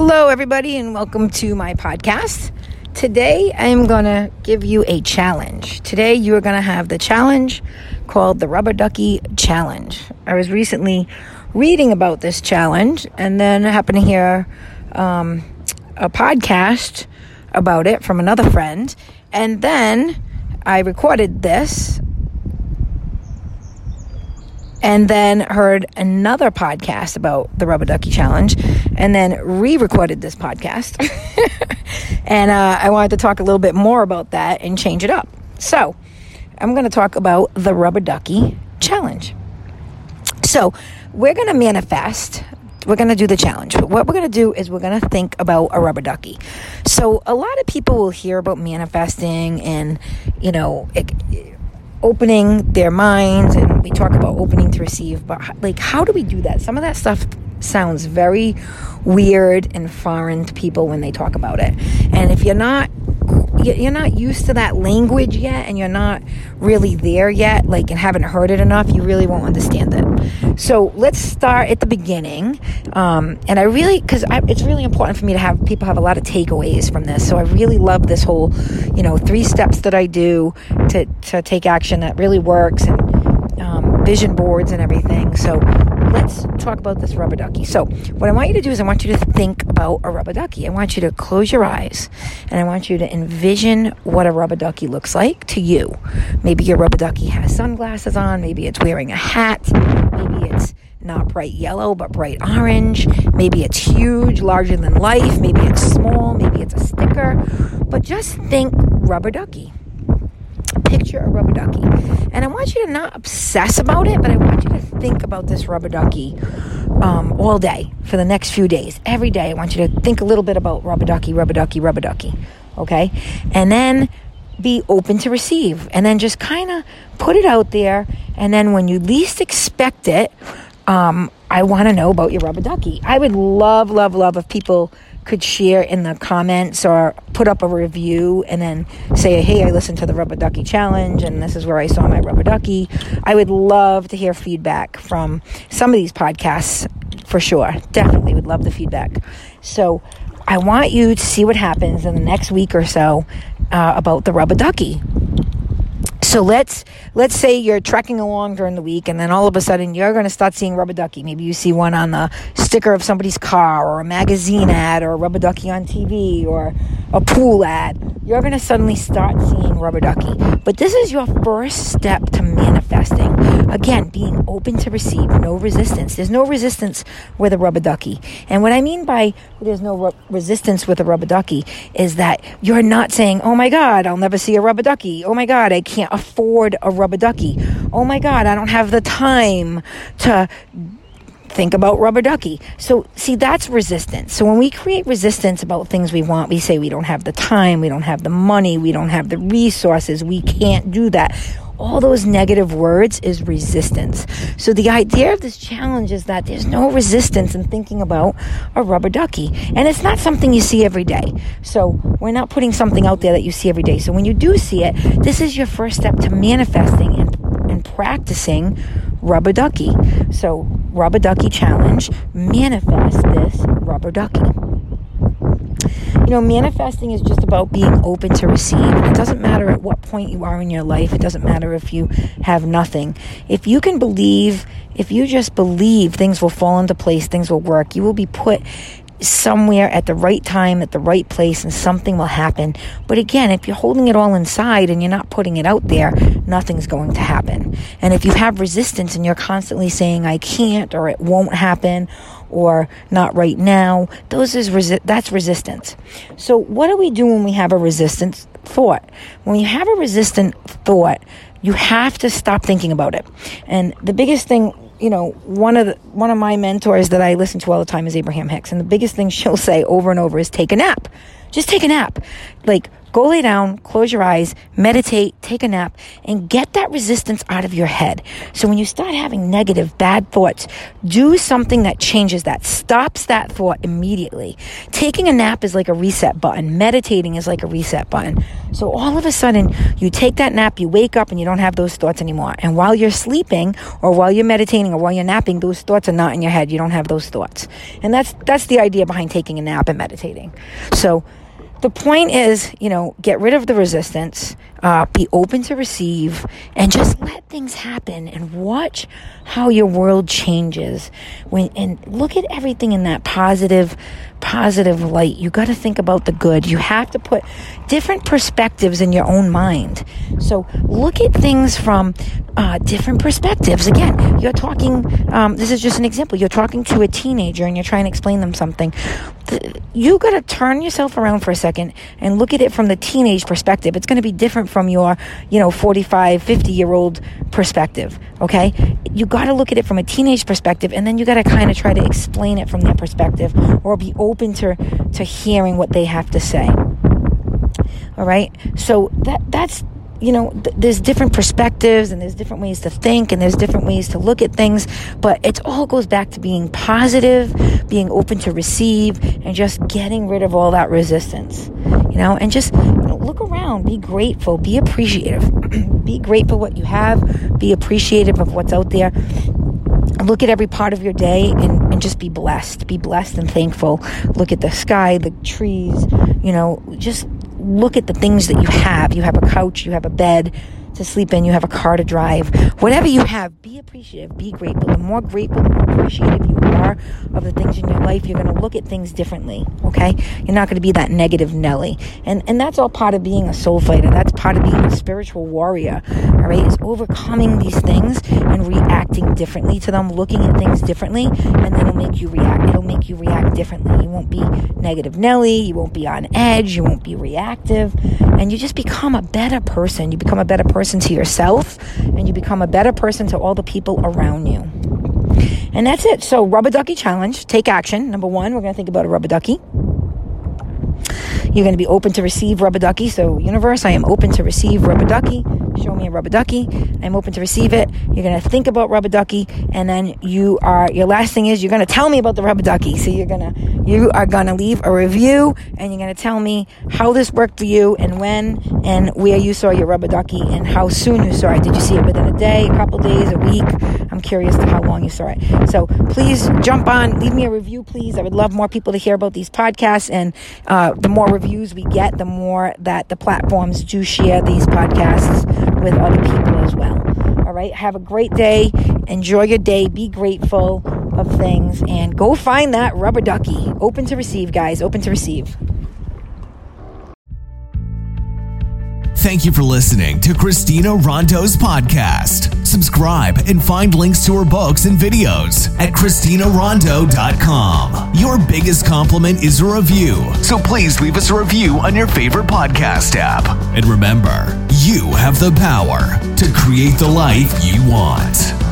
Hello, everybody, and welcome to my podcast. Today, I'm going to give you a challenge. Today, you are going to have the challenge called the Rubber Ducky Challenge. I was recently reading about this challenge and then I happened to hear um, a podcast about it from another friend. And then I recorded this and then heard another podcast about the Rubber Ducky Challenge, and then re recorded this podcast. and uh, I wanted to talk a little bit more about that and change it up. So, I'm going to talk about the Rubber Ducky Challenge. So, we're going to manifest. We're going to do the challenge. But what we're going to do is we're going to think about a rubber ducky. So, a lot of people will hear about manifesting and, you know, it, opening their minds and we talk about opening to receive but like how do we do that? Some of that stuff sounds very weird and foreign to people when they talk about it. And if you're not you're not used to that language yet and you're not really there yet like and haven't heard it enough you really won't understand it. So let's start at the beginning um, and i really because it's really important for me to have people have a lot of takeaways from this so i really love this whole you know three steps that i do to, to take action that really works and um, vision boards and everything so let's talk about this rubber ducky. So, what I want you to do is I want you to think about a rubber ducky. I want you to close your eyes and I want you to envision what a rubber ducky looks like to you. Maybe your rubber ducky has sunglasses on, maybe it's wearing a hat, maybe it's not bright yellow but bright orange, maybe it's huge, larger than life, maybe it's small, maybe it's a sticker. But just think rubber ducky picture a rubber ducky. And I want you to not obsess about it, but I want you to think about this rubber ducky um, all day for the next few days. Every day, I want you to think a little bit about rubber ducky, rubber ducky, rubber ducky. Okay? And then be open to receive. And then just kind of put it out there. And then when you least expect it, um, I want to know about your rubber ducky. I would love, love, love if people could share in the comments or put up a review and then say, hey, I listened to the Rubber Ducky Challenge and this is where I saw my Rubber Ducky. I would love to hear feedback from some of these podcasts for sure. Definitely would love the feedback. So I want you to see what happens in the next week or so uh, about the Rubber Ducky. So let's let's say you're trekking along during the week, and then all of a sudden you're going to start seeing rubber ducky. Maybe you see one on the sticker of somebody's car, or a magazine ad, or a rubber ducky on TV, or a pool ad. You're going to suddenly start seeing rubber ducky. But this is your first step to manifesting. Again, being open to receive, no resistance. There's no resistance with a rubber ducky. And what I mean by there's no re- resistance with a rubber ducky is that you're not saying, "Oh my God, I'll never see a rubber ducky." Oh my God, I can't afford a rubber ducky. Oh my God, I don't have the time to think about rubber ducky. So, see, that's resistance. So, when we create resistance about things we want, we say we don't have the time, we don't have the money, we don't have the resources, we can't do that. All those negative words is resistance. So, the idea of this challenge is that there's no resistance in thinking about a rubber ducky. And it's not something you see every day. So, we're not putting something out there that you see every day. So, when you do see it, this is your first step to manifesting and, and practicing rubber ducky. So, rubber ducky challenge, manifest this rubber ducky. You know, manifesting is just about being open to receive. It doesn't matter at what point you are in your life. It doesn't matter if you have nothing. If you can believe, if you just believe things will fall into place, things will work, you will be put somewhere at the right time, at the right place, and something will happen. But again, if you're holding it all inside and you're not putting it out there, nothing's going to happen. And if you have resistance and you're constantly saying, I can't, or it won't happen, or not right now, those is resi- that's resistance. So, what do we do when we have a resistant thought? When you have a resistant thought, you have to stop thinking about it. And the biggest thing you know, one of the, one of my mentors that I listen to all the time is Abraham Hicks, and the biggest thing she'll say over and over is take a nap. Just take a nap. Like go lay down, close your eyes, meditate, take a nap, and get that resistance out of your head. So when you start having negative, bad thoughts, do something that changes that, stops that thought immediately. Taking a nap is like a reset button. Meditating is like a reset button. So all of a sudden, you take that nap, you wake up, and you don't have those thoughts anymore. And while you're sleeping, or while you're meditating, or while you're napping, those thoughts are not in your head. You don't have those thoughts. And that's that's the idea behind taking a nap and meditating. So the point is, you know, get rid of the resistance, uh, be open to receive, and just let things happen and watch how your world changes. When and look at everything in that positive, positive light. You got to think about the good. You have to put different perspectives in your own mind. So look at things from uh, different perspectives. Again, you're talking. Um, this is just an example. You're talking to a teenager and you're trying to explain them something. You got to turn yourself around for a second and look at it from the teenage perspective. It's going to be different from your, you know, 45, 50 year old perspective. Okay, you got to look at it from a teenage perspective, and then you got to kind of try to explain it from their perspective, or be open to to hearing what they have to say. All right, so that that's you know, th- there's different perspectives and there's different ways to think and there's different ways to look at things, but it all goes back to being positive, being open to receive, and just getting rid of all that resistance, you know, and just look around, be grateful, be appreciative, be grateful what you have, be appreciative of what's out there. Look at every part of your day and, and just be blessed. Be blessed and thankful. Look at the sky, the trees, you know, just look at the things that you have. You have a couch, you have a bed to sleep in, you have a car to drive. Whatever you have, be appreciative, be grateful. The more grateful, the more appreciative you are things in your life, you're going to look at things differently, okay? You're not going to be that negative Nelly. And and that's all part of being a soul fighter. That's part of being a spiritual warrior. All right? Is overcoming these things and reacting differently to them, looking at things differently, and then it'll make you react. It'll make you react differently. You won't be negative Nelly, you won't be on edge, you won't be reactive, and you just become a better person. You become a better person to yourself and you become a better person to all the people around you. And that's it. So, rubber ducky challenge. Take action. Number one, we're going to think about a rubber ducky. You're going to be open to receive rubber ducky. So, universe, I am open to receive rubber ducky. Show me a rubber ducky. I'm open to receive it. You're going to think about rubber ducky, and then you are. Your last thing is you're going to tell me about the rubber ducky. So you're gonna you are going to leave a review, and you're going to tell me how this worked for you, and when, and where you saw your rubber ducky, and how soon you saw it. Did you see it within a day, a couple days, a week? I'm curious to how long you saw it. So please jump on, leave me a review, please. I would love more people to hear about these podcasts, and uh, the more reviews we get, the more that the platforms do share these podcasts with other people as well. All right. Have a great day. Enjoy your day. Be grateful of things and go find that rubber ducky. Open to receive, guys. Open to receive. Thank you for listening to Christina Rondeau's podcast. Subscribe and find links to her books and videos at ChristinaRondeau.com. Your biggest compliment is a review, so please leave us a review on your favorite podcast app. And remember, you have the power to create the life you want.